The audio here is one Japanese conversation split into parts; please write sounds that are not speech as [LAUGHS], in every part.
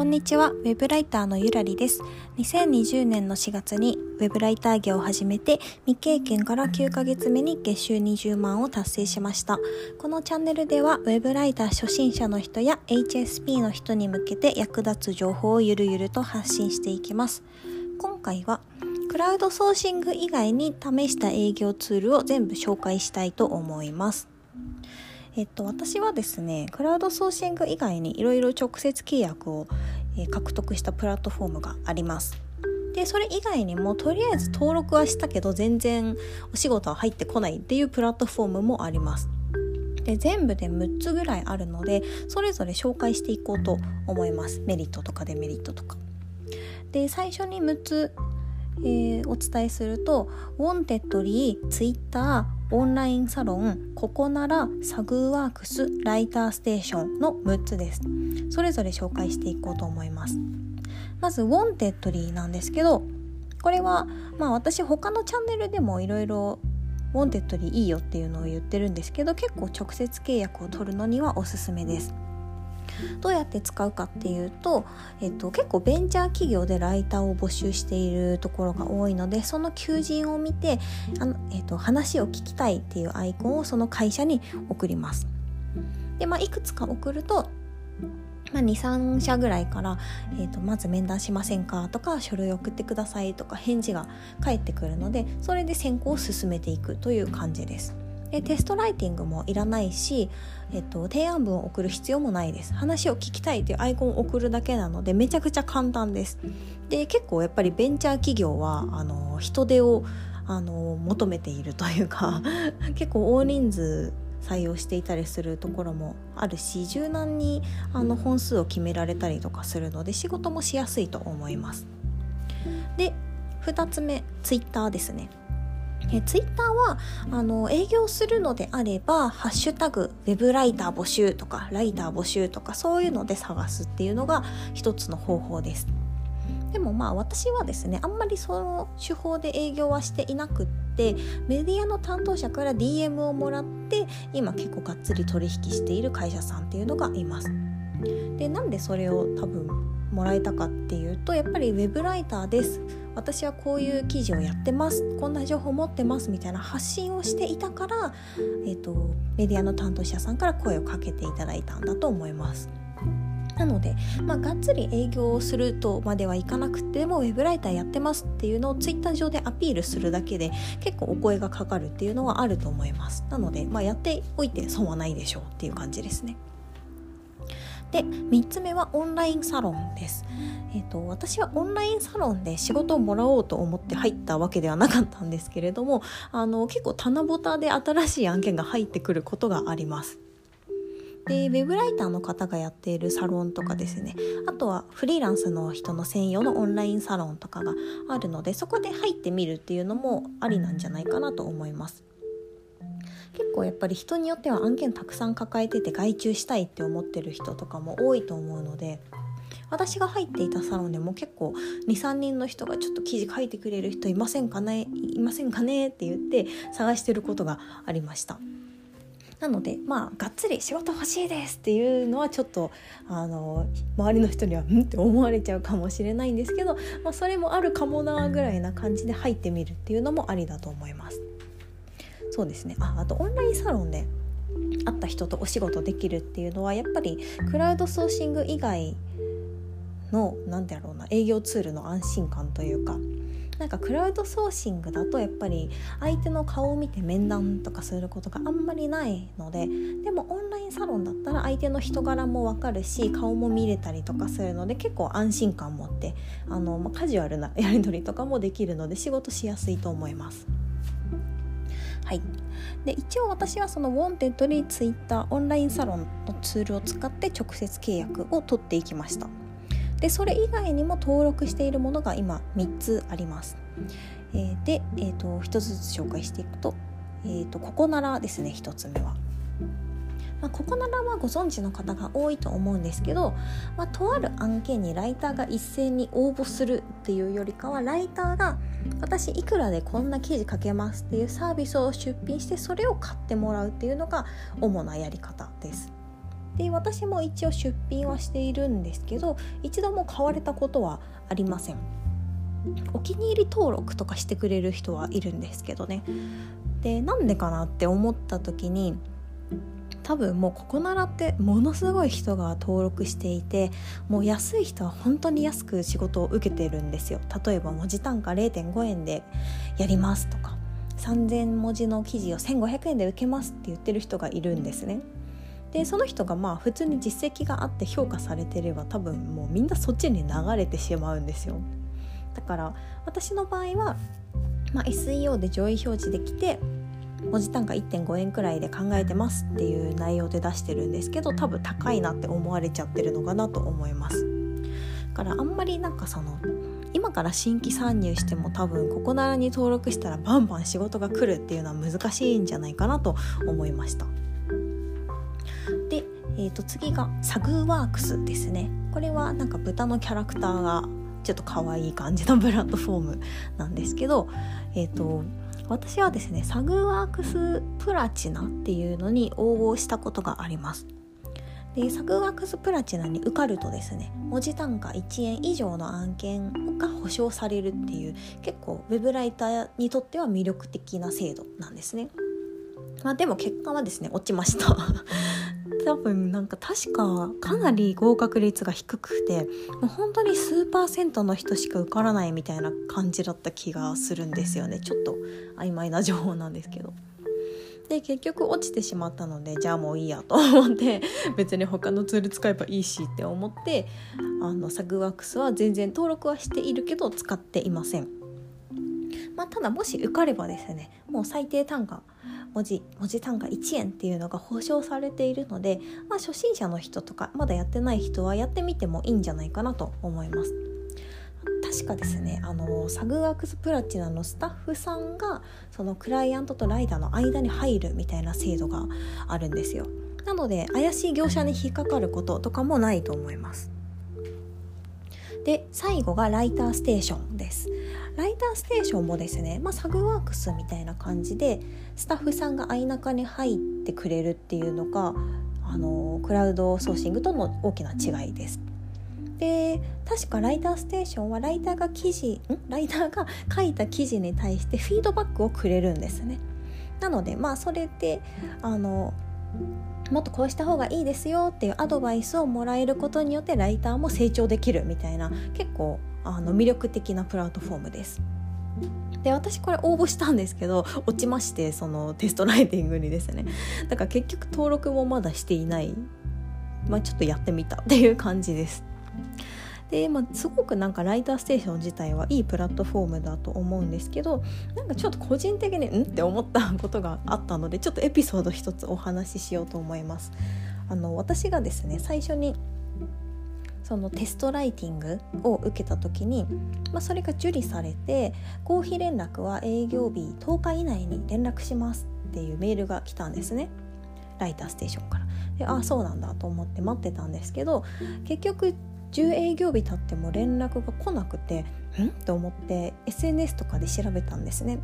こんにちは、ウェブライターのゆらりです。2020年の4月にウェブライター業を始めて、未経験から9ヶ月目に月収20万を達成しました。このチャンネルでは、ウェブライター初心者の人や HSP の人に向けて役立つ情報をゆるゆると発信していきます。今回は、クラウドソーシング以外に試した営業ツールを全部紹介したいと思います。えっと、私はですねクラウドソーシング以外にいろいろ直接契約を、え、獲得したプラットフォームがあります。でそれ以外にもとりあえず登録はしたけど全然お仕事は入ってこないっていうプラットフォームもあります。で全部で6つぐらいあるのでそれぞれ紹介していこうと思います。メリットとかデメリットとか。で最初に6つ、えー、お伝えするとウォンテッドリー、ツイッター、オンラインサロンココナラサグーワークスライターステーションの6つです。それぞれ紹介していこうと思います。まずウォンテッドリーなんですけどこれはまあ私他のチャンネルでもいろいろウォンテッドリーいいよっていうのを言ってるんですけど結構直接契約を取るのにはおすすめです。どうやって使うかっていうと、えっと、結構ベンチャー企業でライターを募集しているところが多いのでその求人を見てあの、えっと、話を聞きたいっていうアイコンをその会社に送ります。で、まあ、いくつか送るとまあ、23社ぐらいから、えーと、まず面談しませんかとか書類送ってくださいとか返事が返ってくるのでそれで選考を進めていくという感じです。でテストライティングもいらないし、えっと、提案文を送る必要もないです。話を聞きたいというアイコンを送るだけなのでめちゃくちゃ簡単です。で結構やっぱりベンチャー企業はあの人手をあの求めているというか [LAUGHS] 結構大人数採用していたりするところもあるし柔軟にあの本数を決められたりとかするので仕事もしやすいと思います。で2つ目ツイッターですね。えツイッターはあの営業するのであれば「ハッシュタグウェブライター募集」とか「ライター募集」とかそういうので探すっていうのが一つの方法です。でもまあ私はですねあんまりその手法で営業はしていなくってメディアの担当者から DM をもらって今結構がっつり取引している会社さんっていうのがいます。でなんでそれを多分もらえたかっていうとやっぱりウェブライターです。私はこういう記事をやってます。こんな情報持ってますみたいな発信をしていたから、えーと、メディアの担当者さんから声をかけていただいたんだと思います。なので、まあ、がっつり営業をするとまではいかなくてもウェブライターやってますっていうのをツイッター上でアピールするだけで結構お声がかかるっていうのはあると思います。なので、まあ、やっておいて損はないでしょうっていう感じですね。で3つ目はオンラインサロンです、えーと、私はオンラインサロンで仕事をもらおうと思って入ったわけではなかったんですけれどもあの結構棚ぼたで新しい案件が入ってくることがあります。でウェブライターの方がやっているサロンとかですね。あとはフリーランスの人の専用のオンラインサロンとかがあるのでそこで入ってみるっていうのもありなんじゃないかなと思います。結構やっぱり人によっては案件たくさん抱えてて外注したいって思ってる人とかも多いと思うので私が入っていたサロンでも結構23人の人がちょっと記事書いてくれる人いませんかねいませんかねって言って探してることがありました。なのでまあがっつり仕事欲しいですっていうのはちょっとあの周りの人にはうんって思われちゃうかもしれないんですけど、まあ、それもあるかもなぐらいな感じで入ってみるっていうのもありだと思います。そうですねああとオンラインサロンで会った人とお仕事できるっていうのはやっぱりクラウドソーシング以外の何てやろうな営業ツールの安心感というかなんかクラウドソーシングだとやっぱり相手の顔を見て面談とかすることがあんまりないのででもオンラインサロンだったら相手の人柄もわかるし顔も見れたりとかするので結構安心感持ってあの、まあ、カジュアルなやり取りとかもできるので仕事しやすいと思います。はい、で一応私はそのウォンテッドリーツイッターオンラインサロンのツールを使って直接契約を取っていきました。でそれ以外にも登録しているものが今3つあります、えー、で、えーと、1つずつ紹介していくと,、えーと、ここならですね1つ目は。まあ、ここならはご存知の方が多いと思うんですけど、まあ、とある案件にライターが一斉に応募するっていうよりかはライターが私いくらでこんな記事書けますっていうサービスを出品してそれを買ってもらうっていうのが主なやり方です。で私も一応出品はしているんですけど一度も買われたことはありませんお気に入り登録とかしてくれる人はいるんですけどねでなんでかなって思った時に多分もうここならってものすごい人が登録していてもう安い人は本当に安く仕事を受けてるんですよ。例えば文字単価0.5円でやりますとか3000文字の記事を1500円で受けますって言ってる人がいるんですね。でその人がまあ普通に実績があって評価されてれば多分もうみんなそっちに流れてしまうんですよ。だから私の場合は、まあ、SEO で上位表示できて文字単価1.5円くらいで考えてますっていう内容で出してるんですけど多分高いなって思われちゃってるのかなと思います。だからあんまりなんかその今から新規参入しても多分ここならに登録したらバンバン仕事が来るっていうのは難しいんじゃないかなと思いました。で、えー、と次がサグーワークスですね。これはなんか豚のキャラクターがちょっと可愛い感じのプラットフォームなんですけどえ、ー、と私はですねサグワークスプラチナっていうのに応募したことがあります。でサグワークスプラチナに受かるとですね文字単価1円以上の案件が保証されるっていう結構ウェブライターにとっては魅力的な制度なんですね。まあでも結果はですね落ちました。多分なんか確かかなり合格率が低くてもう本当に数パーセントの人しか受からないみたいな感じだった気がするんですよね。ちょっと曖昧な情報なんですけど。で結局落ちてしまったのでじゃあもういいやと思って別に他のツール使えばいいしって思ってあのサグワークスは全然登録はしているけど使っていません。まあ、ただもし受かればですねもう最低単価文字文字単価1円っていうのが保証されているので、まあ、初心者の人とかまだやってない人はやってみてもいいんじゃないかなと思います。確かですねあのサグワークスプラチナのスタッフさんがそのクライアントとライダーの間に入るみたいな制度があるんですよ。なので怪しい業者に引っかかることとかもないと思います。で最後がライターステーションです。ライターステーションもですね、まあ、サグワークスみたいな感じでスタッフさんが相中に入ってくれるっていうのがあのクラウドソーシングとの大きな違いです。で確かライターステーションはライターが記事ん？ライターが書いた記事に対してフィードバックをくれるんですね。なのでまあそれであのもっとこうした方がいいですよっていうアドバイスをもらえることによってライターも成長できるみたいな結構あの魅力的なプラットフォームです。で私これ応募したんですけど落ちましてそのテストライティングにですね。だから結局登録もまだしていない。まあちょっとやってみたっていう感じです。で、まあ、すごくなんかライターステーション自体はいいプラットフォームだと思うんですけどなんかちょっと個人的にんって思ったことがあったのでちょっとエピソード一つお話ししようと思います。あの私がですね最初にそのテストライティングを受けた時に、まあ、それが受理されて合否連絡は営業日10日以内に連絡しますっていうメールが来たんですね。ライターステーションから。でああそうなんだと思って待ってたんですけど結局10営業日経っても連絡が来なくてん？と思って SNS とかで調べたんですね。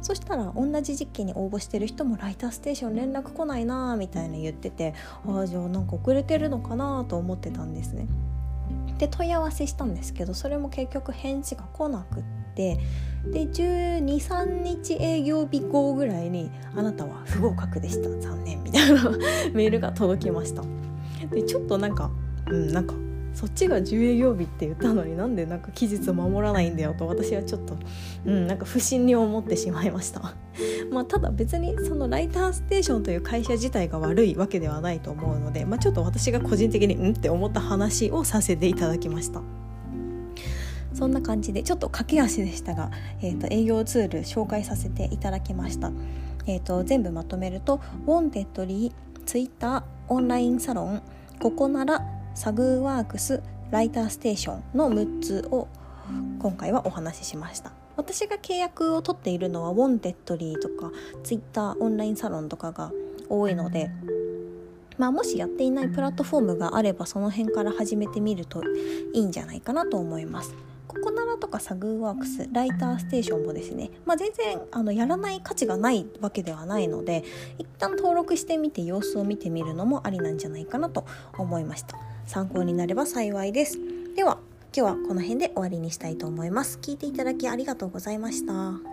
そしたら同じ時期に応募してる人もライターステーション連絡来ないなみたいな言っててああじゃあなんか遅れてるのかなと思ってたんですね。で問い合わせしたんですけどそれも結局返事が来なくってで123日営業日後ぐらいに「あなたは不合格でした。残念」みたいな [LAUGHS] メールが届きました。でちょっとなんかうんなんかそっちが10営業日って言ったのになんでなんか期日を守らないんだよと私はちょっと、うん、なんか不審に思ってしまいました。[LAUGHS] まあただ別にそのライターステーションという会社自体が悪いわけではないと思うので、まあ、ちょっと私が個人的にうんって思った話をさせていただきました。そんな感じでちょっと駆け足でしたが、えーと、営業ツール紹介させていただきました、えーと、全部まとめるとウォンテッドリーツイッターオンラインサロンココナラサグーワークスライターステーションの6つを今回はお話ししました私が契約を取っているのはウォンテッドリーとかツイッターオンラインサロンとかが多いのでまあ、もしやっていないプラットフォームがあればその辺から始めてみるといいんじゃないかなと思います。ココナラとかサグーワークスライターステーションもですね、まあ、全然あのやらない価値がないわけではないので一旦登録してみて様子を見てみるのもありなんじゃないかなと思いました参考になれば幸いです。では今日はこの辺で終わりにしたいと思います。聞いていただきありがとうございました。